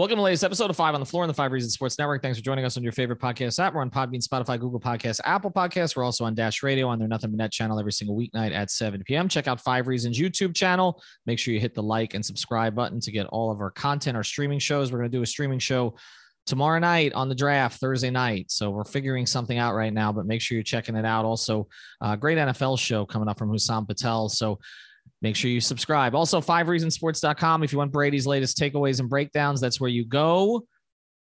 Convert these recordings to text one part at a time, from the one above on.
Welcome to the latest episode of Five on the Floor on the Five Reasons Sports Network. Thanks for joining us on your favorite podcast app. We're on Podbean, Spotify, Google Podcasts, Apple Podcasts. We're also on Dash Radio on their Nothing But Net channel every single weeknight at 7 p.m. Check out Five Reasons YouTube channel. Make sure you hit the like and subscribe button to get all of our content, our streaming shows. We're going to do a streaming show tomorrow night on the draft Thursday night. So we're figuring something out right now, but make sure you're checking it out. Also, a great NFL show coming up from Hussam Patel. So Make sure you subscribe. Also, fivereasonsports.com. If you want Brady's latest takeaways and breakdowns, that's where you go.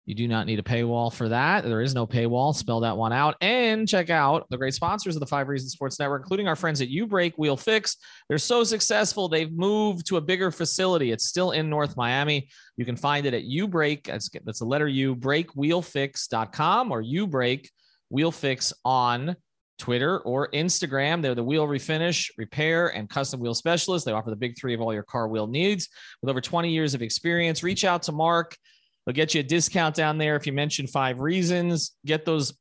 You do not need a paywall for that. There is no paywall. Spell that one out. And check out the great sponsors of the Five Reasons Sports Network, including our friends at Break Wheel Fix. They're so successful, they've moved to a bigger facility. It's still in North Miami. You can find it at U Break. That's, that's the letter U, breakwheelfix.com or U Break Wheel Fix on Twitter or Instagram. They're the wheel refinish, repair, and custom wheel specialists. They offer the big three of all your car wheel needs. With over 20 years of experience, reach out to Mark. They'll get you a discount down there if you mention five reasons. Get those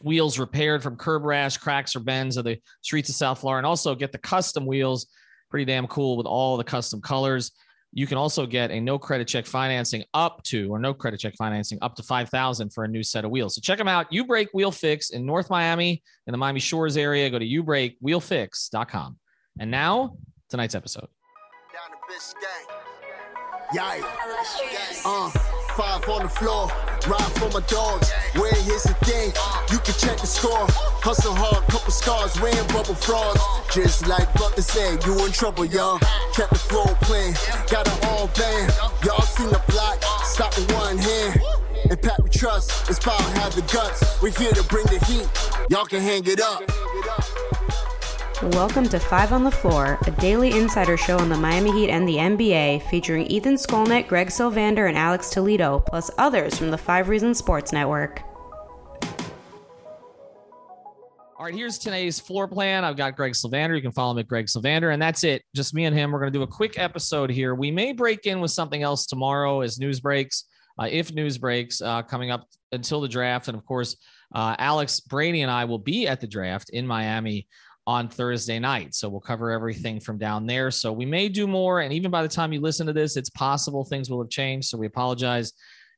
wheels repaired from curb rash, cracks, or bends of the streets of South Florida. And also get the custom wheels. Pretty damn cool with all the custom colors. You can also get a no credit check financing up to, or no credit check financing up to 5000 for a new set of wheels. So check them out. U Break Wheel Fix in North Miami, in the Miami Shores area. Go to ubreakwheelfix.com. And now, tonight's episode. Yeah. Uh, five on the floor, ride for my dogs. Where here's the thing, you can check the score. Hustle hard, couple scars, wearing bubble frogs. Just like Butler said, you in trouble, y'all. Kept the floor playing, got it all band. Y'all seen the block, stop with one hand. And Pat we trust, it's power, have the guts. We're here to bring the heat, y'all can hang it up. Welcome to Five on the Floor, a daily insider show on the Miami Heat and the NBA, featuring Ethan Skolnick, Greg Sylvander, and Alex Toledo, plus others from the Five Reasons Sports Network. All right, here's today's floor plan. I've got Greg Sylvander. You can follow him at Greg Sylvander, and that's it. Just me and him. We're going to do a quick episode here. We may break in with something else tomorrow as news breaks, uh, if news breaks uh, coming up until the draft, and of course, uh, Alex Brady and I will be at the draft in Miami on Thursday night. So we'll cover everything from down there. So we may do more. And even by the time you listen to this, it's possible things will have changed. So we apologize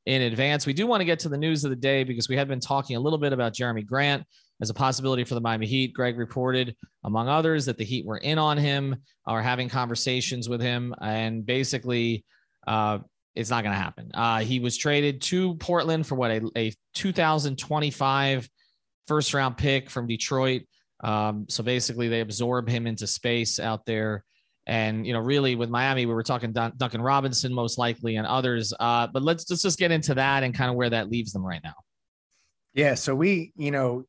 in advance. We do want to get to the news of the day because we had been talking a little bit about Jerami Grant as a possibility for the Miami Heat. Greg reported, among others, that the Heat were in on him or having conversations with him. And basically, uh, it's not going to happen. Uh, he was traded to Portland for what a, a 2025 first round pick from Detroit. Um, so basically, they absorb him into space out there. And you know, really, with Miami, we were talking Dun- Duncan Robinson most likely and others. Uh, but let's let's just get into that and kind of where that leaves them right now. Yeah. So we, you know,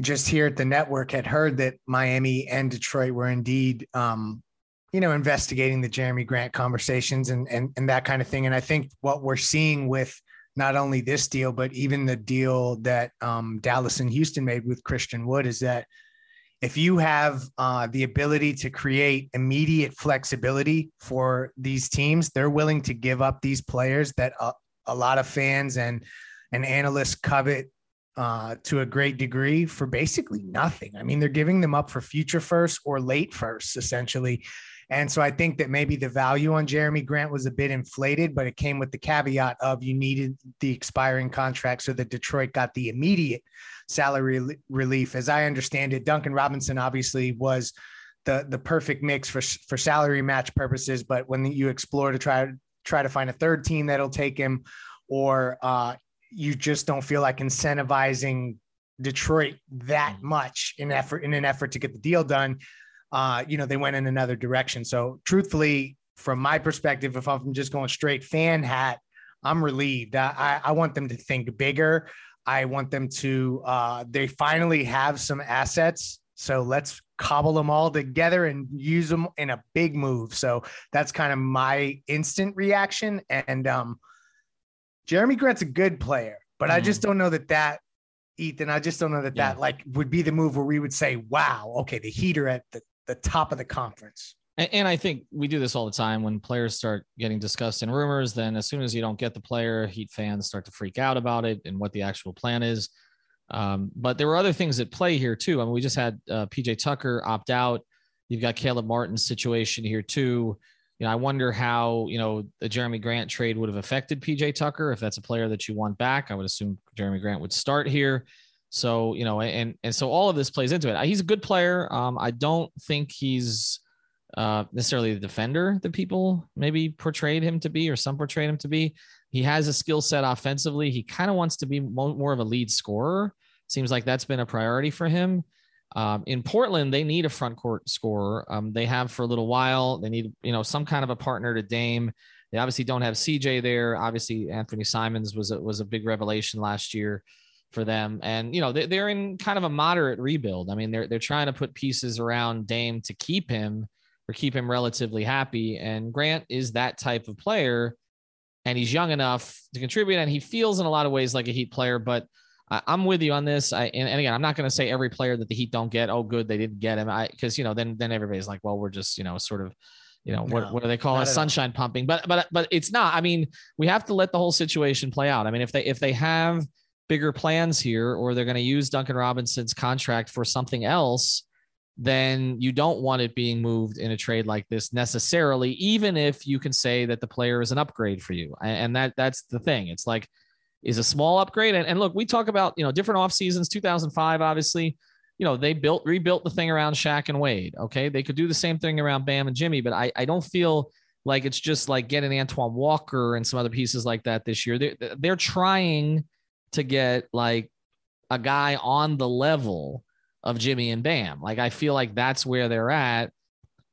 just here at the network had heard that Miami and Detroit were indeed, um, you know, investigating the Jerami Grant conversations and and and that kind of thing. And I think what we're seeing with not only this deal, but even the deal that um, Dallas and Houston made with Christian Wood is that if you have uh, the ability to create immediate flexibility for these teams, they're willing to give up these players that a lot of fans and and analysts covet uh, to a great degree for basically nothing. I mean, they're giving them up for future first or late first, essentially. And so I think that maybe the value on Jerami Grant was a bit inflated, but it came with the caveat of you needed the expiring contract so that Detroit got the immediate salary relief. As I understand it, Duncan Robinson obviously was the the perfect mix for for salary match purposes, but when you explore to try try to find a third team that'll take him, or uh, you just don't feel like incentivizing Detroit that much in effort in an effort to get the deal done uh, you know, they went in another direction. So truthfully, from my perspective, if I'm just going straight fan hat, I'm relieved. I, I want them to think bigger. I want them to, uh, they finally have some assets. So let's cobble them all together and use them in a big move. So that's kind of my instant reaction. And um, Jerami Grant's a good player, but mm. I just mm-hmm. don't know that that Ethan. I just don't know that yeah. that like would be the move where we would say, "Wow, okay, the Heat are at the, the top of the conference." And, and I think we do this all the time when players start getting discussed in rumors. Then, as soon as you don't get the player, Heat fans start to freak out about it and what the actual plan is. Um, but there were other things at play here too. I mean, we just had uh, PJ Tucker opt out. You've got Caleb Martin's situation here too. You know, I wonder how you know the Jerami Grant trade would have affected PJ Tucker if that's a player that you want back. I would assume Jerami Grant would start here. So you know, and and so all of this plays into it. He's a good player. Um, I don't think he's uh, necessarily the defender that people maybe portrayed him to be, or some portrayed him to be. He has a skill set offensively. He kind of wants to be more of a lead scorer. Seems like that's been a priority for him. Um, in Portland, they need a front court scorer. Um, they have for a little while. They need, you know, some kind of a partner to Dame. They obviously don't have CJ there. Obviously, Anthony Simons was a, was a big revelation last year for them, and you know they, they're in kind of a moderate rebuild. I mean, they're they're trying to put pieces around Dame to keep him or keep him relatively happy. And Grant is that type of player, and he's young enough to contribute, and he feels in a lot of ways like a Heat player, but I, am with you on this. I and, and again, I'm not going to say every player that the Heat don't get. Oh, good, they didn't get him. I because you know then then everybody's like, well, we're just you know sort of you know what, what do they call it sunshine all. pumping but but but it's not i mean we have to let the whole situation play out i mean if they if they have bigger plans here or they're going to use duncan robinson's contract for something else then you don't want it being moved in a trade like this necessarily even if you can say that the player is an upgrade for you and that that's the thing it's like is a small upgrade. And, and look, we talk about, you know, different off seasons, 2005, obviously, you know, they built, rebuilt the thing around Shaq and Wade. Okay. They could do the same thing around Bam and Jimmy, but I, I don't feel like it's just like getting Antoine Walker and some other pieces like that this year. They're, they're trying to get like a guy on the level of Jimmy and Bam. Like, I feel like that's where they're at.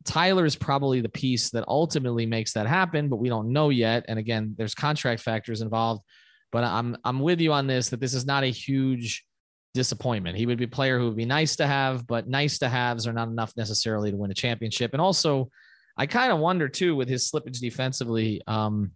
Tyler is probably the piece that ultimately makes that happen, but we don't know yet. And again, there's contract factors involved. But I'm I'm with you on this that this is not a huge disappointment. He would be a player who would be nice to have, but nice to haves are not enough necessarily to win a championship. And also, I kind of wonder too with his slippage defensively, um,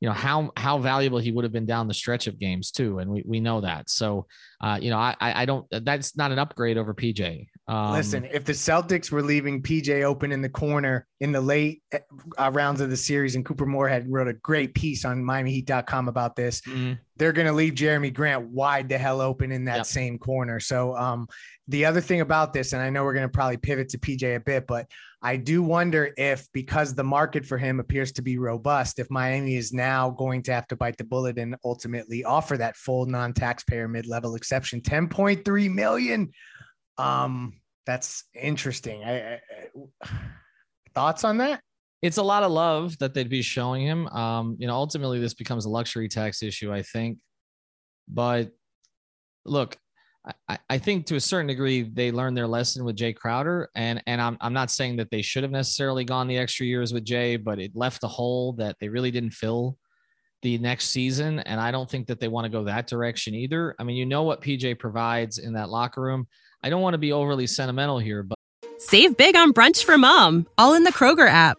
you know how how valuable he would have been down the stretch of games too, and we we know that. So, uh, you know, I I don't that's not an upgrade over PJ. Um, Listen, if the Celtics were leaving PJ open in the corner in the late uh, rounds of the series, and Cooper Moore had wrote a great piece on MiamiHeat.com about this, mm-hmm. they're going to leave Jerami Grant wide the hell open in that yep. same corner. So, um, the other thing about this, and I know we're going to probably pivot to PJ a bit, but I do wonder if because the market for him appears to be robust, if Miami is now going to have to bite the bullet and ultimately offer that full non-taxpayer mid-level exception, 10.3 million um, that's interesting. I, I, thoughts on that? It's a lot of love that they'd be showing him. Um, you know, ultimately this becomes a luxury tax issue, I think. But look, I, I think to a certain degree they learned their lesson with Jay Crowder, and and I'm I'm not saying that they should have necessarily gone the extra years with Jay, but it left a hole that they really didn't fill the next season, and I don't think that they want to go that direction either. I mean, you know what PJ provides in that locker room. I don't want to be overly sentimental here, but save big on brunch for mom, all in the Kroger app.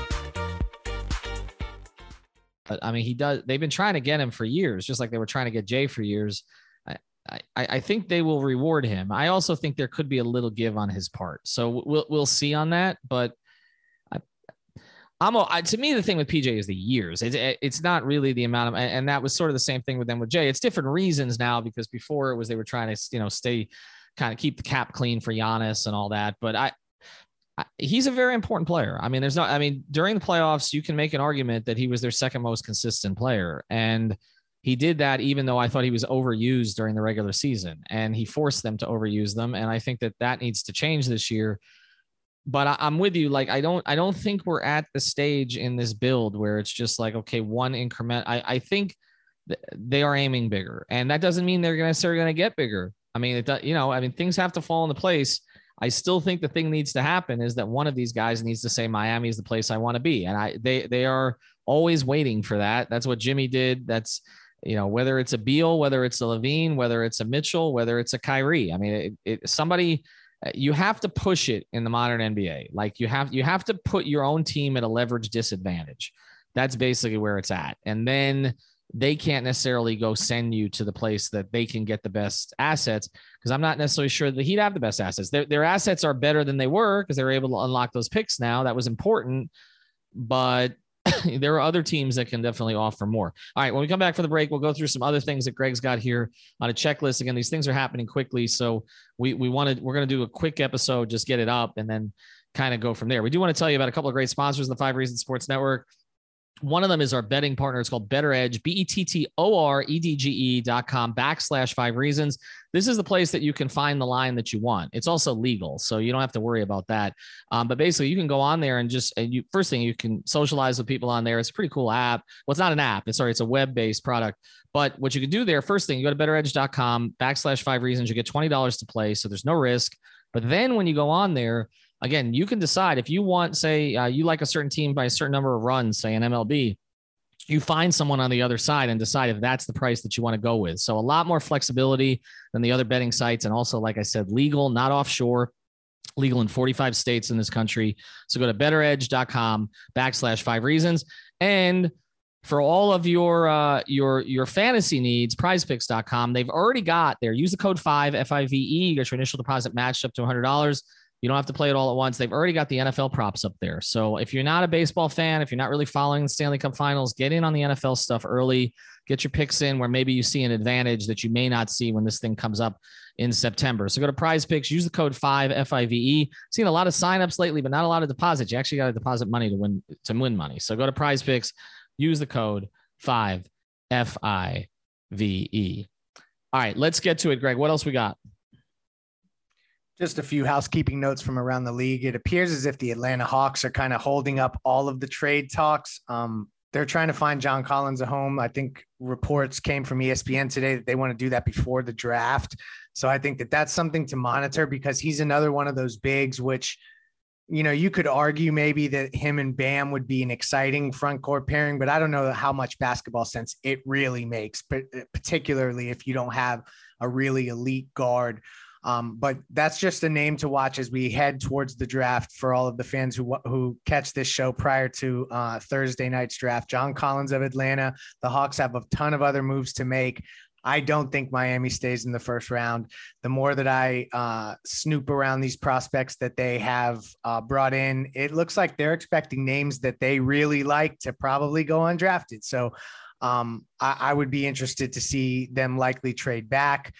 I mean, he does. They've been trying to get him for years, just like they were trying to get Jay for years. I, I, I think they will reward him. I also think there could be a little give on his part, so we'll we'll see on that. But I, I'm I, to me the thing with PJ is the years. It's it's not really the amount of, and that was sort of the same thing with them with Jay. It's different reasons now because before it was they were trying to you know stay kind of keep the cap clean for Giannis and all that. But I he's a very important player. I mean, there's not, I mean, during the playoffs, you can make an argument that he was their second most consistent player. And he did that even though I thought he was overused during the regular season and he forced them to overuse them. And I think that that needs to change this year. but I, am with you. Like I don't I don't think we're at the stage in this build where it's just like okay one increment. I I think they are aiming bigger, and that doesn't mean they're necessarily going to get bigger. I mean, it does, you know, I mean things have to fall into place. I still think the thing needs to happen is that one of these guys needs to say Miami is the place I want to be, and I they they are always waiting for that. That's what Jimmy did. That's you know whether it's a Beal, whether it's a LaVine, whether it's a Mitchell, whether it's a Kyrie. I mean, it, it, somebody uh, you have to push it in the modern NBA. Like you have you have to put your own team at a leverage disadvantage. That's basically where it's at, and then they can't necessarily go send you to the place that they can get the best assets because I'm not necessarily sure that he'd have the best assets. Their, their assets are better than they were because they were able to unlock those picks now. That was important, but there are other teams that can definitely offer more. All right, when we come back for the break, we'll go through some other things that Greg's got here on a checklist. Again, these things are happening quickly, so we we wanted we're going to do a quick episode, just get it up, and then kind of go from there. We do want to tell you about a couple of great sponsors in the Five Reasons Sports Network. One of them is our betting partner. It's called Bettor Edge, B E T T O R E D G E dot com backslash five reasons. This is the place that you can find the line that you want. It's also legal, so you don't have to worry about that. Um, but basically, you can go on there and just, and you, first thing, you can socialize with people on there. It's a pretty cool app. Well, it's not an app. It's sorry, it's a web based product. But what you can do there, first thing, you go to bettoredge.com backslash five reasons. You get $20 to play. So there's no risk. But then when you go on there, again, you can decide if you want, say, uh, you like a certain team by a certain number of runs, say an MLB, you find someone on the other side and decide if that's the price that you want to go with. So a lot more flexibility than the other betting sites. And also, like I said, legal, not offshore legal in 45 states in this country. So go to bettoredge.com backslash five reasons. And for all of your uh, your your fantasy needs, prizepicks.com, they've already got there. Use the code five F I V E. Get your initial deposit matched up to $100. You don't have to play it all at once. They've already got the NFL props up there. So if you're not a baseball fan, if you're not really following the Stanley Cup finals, get in on the NFL stuff early. Get your picks in where maybe you see an advantage that you may not see when this thing comes up in September. So go to prize picks, use the code 5 FIVE. Seen a lot of signups lately, but not a lot of deposits. You actually got to deposit money to win to win money. So go to prize picks, use the code 5 FIVE. All right, let's get to it, Greg. What else we got? Just a few housekeeping notes from around the league. It appears as if the Atlanta Hawks are kind of holding up all of the trade talks. Um, they're trying to find John Collins a home. I think reports came from ESPN today that they want to do that before the draft. So I think that that's something to monitor because he's another one of those bigs, which, you know, you could argue maybe that him and Bam would be an exciting front court pairing, but I don't know how much basketball sense it really makes, particularly if you don't have a really elite guard um, but that's just a name to watch as we head towards the draft for all of the fans who who catch this show prior to uh, Thursday night's draft. John Collins of Atlanta. The Hawks have a ton of other moves to make. I don't think Miami stays in the first round. The more that I uh, snoop around these prospects that they have uh, brought in, it looks like they're expecting names that they really like to probably go undrafted. So um, I, I would be interested to see them likely trade back.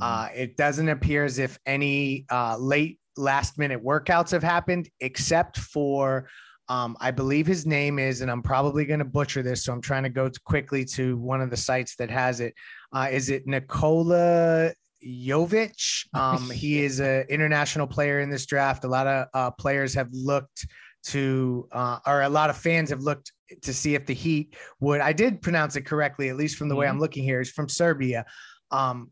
Uh, it doesn't appear as if any uh, late last minute workouts have happened, except for um, I believe his name is, and I'm probably going to butcher this, so I'm trying to go quickly to one of the sites that has it. Uh, is it Nikola Jovic? Um, he is an international player in this draft. A lot of uh, players have looked to, uh, or a lot of fans have looked to see if the Heat would. I did pronounce it correctly, at least from the mm-hmm. way I'm looking here. Is from Serbia. Um,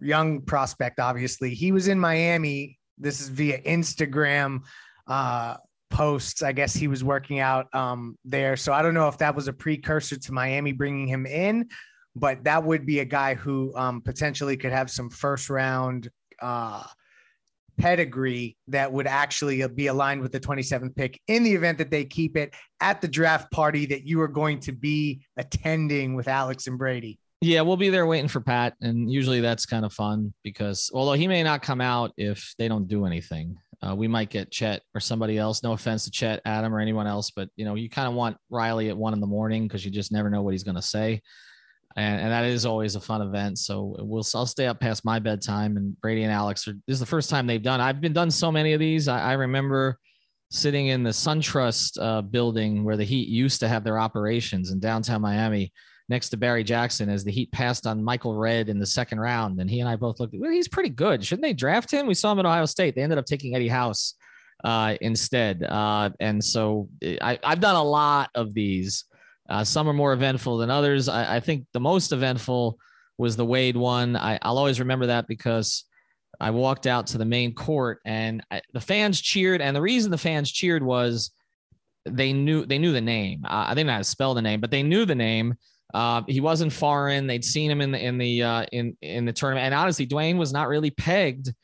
young prospect, obviously. He was in Miami. This is via Instagram uh, posts. I guess he was working out um, there. So I don't know if that was a precursor to Miami bringing him in, but that would be a guy who um, potentially could have some first round uh, pedigree that would actually be aligned with the 27th pick in the event that they keep it at the draft party that you are going to be attending with Alex and Brady. Yeah, we'll be there waiting for Pat, and usually that's kind of fun because although he may not come out if they don't do anything, uh, we might get Chet or somebody else. No offense to Chet, Adam, or anyone else, but you know you kind of want Riley at one in the morning because you just never know what he's going to say, and, and that is always a fun event. So we'll I'll stay up past my bedtime, and Brady and Alex are. This is the first time they've done. I've been done so many of these. I, I remember sitting in the SunTrust uh, building where the Heat used to have their operations in downtown Miami next to Barry Jackson as the Heat passed on Michael Redd in the second round. And he and I both looked, well, he's pretty good. Shouldn't they draft him? We saw him at Ohio State. They ended up taking Eddie House uh, instead. Uh, and so I, I've done a lot of these. Uh, some are more eventful than others. I, I, think the most eventful was the Wade one. I, will always remember that because I walked out to the main court and I, the fans cheered. And the reason the fans cheered was they knew they knew the name. Uh, I didn't know how to spell the name, but they knew the name. Uh, he wasn't foreign. They'd seen him in the in the uh, in in the tournament. And honestly, Dwayne was not really pegged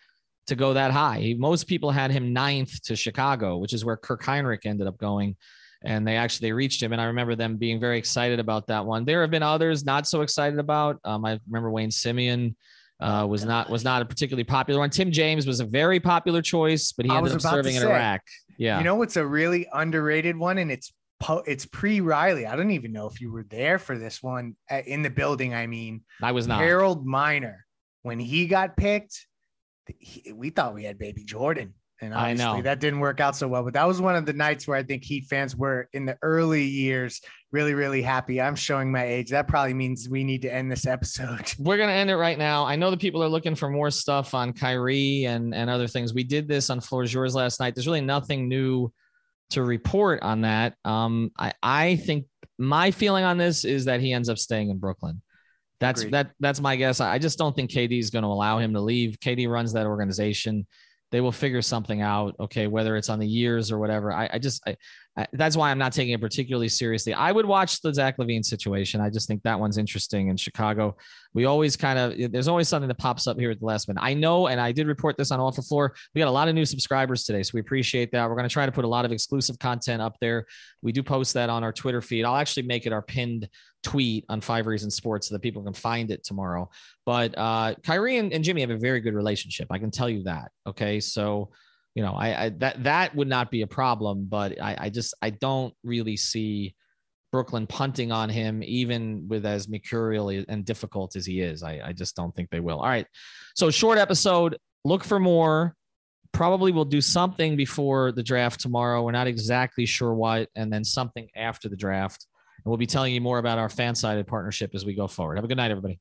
to go that high. He, most people had him ninth to Chicago, which is where Kirk Hinrich ended up going. And they actually they reached him, and I remember them being very excited about that one. There have been others not so excited about. Um, I remember Wayne Simien. uh, was not was not a particularly popular one. Tim James was a very popular choice, but he ended up serving in Iraq. Yeah, you know what's a really underrated one, and it's po- it's pre Riley. I don't even know if you were there for this one uh, in the building. I mean, I was not. Harold Miner when he got picked he, we thought we had baby Jordan. And obviously I know. that didn't work out so well. But that was one of the nights where I think Heat fans were in the early years really, really happy. I'm showing my age. That probably means we need to end this episode. We're gonna end it right now. I know the people are looking for more stuff on Kyrie and, and other things. We did this on Floors Yours last night. There's really nothing new to report on that. Um, I, I think my feeling on this is that he ends up staying in Brooklyn. That's Agreed. that that's my guess. I just don't think KD is going to allow him to leave. KD runs that organization. They will figure something out. Okay, whether it's on the years or whatever. I, I just I, that's why I'm not taking it particularly seriously. I would watch the Zach LaVine situation. I just think that one's interesting in Chicago. We always kind of there's always something that pops up here at the last minute. I know, and I did report this on Off the Floor. We got a lot of new subscribers today, so we appreciate that. We're going to try to put a lot of exclusive content up there. We do post that on our Twitter feed. I'll actually make it our pinned tweet on Five Reasons Sports so that people can find it tomorrow. But uh, Kyrie and, and Jimmy have a very good relationship. I can tell you that. Okay, so you know, I, I that that would not be a problem, but I, I just I don't really see Brooklyn punting on him, even with as mercurial and difficult as he is. I, I just don't think they will. All right. So short episode. Look for more. Probably we'll do something before the draft tomorrow. We're not exactly sure what, and then something after the draft. And we'll be telling you more about our fan sided partnership as we go forward. Have a good night, everybody.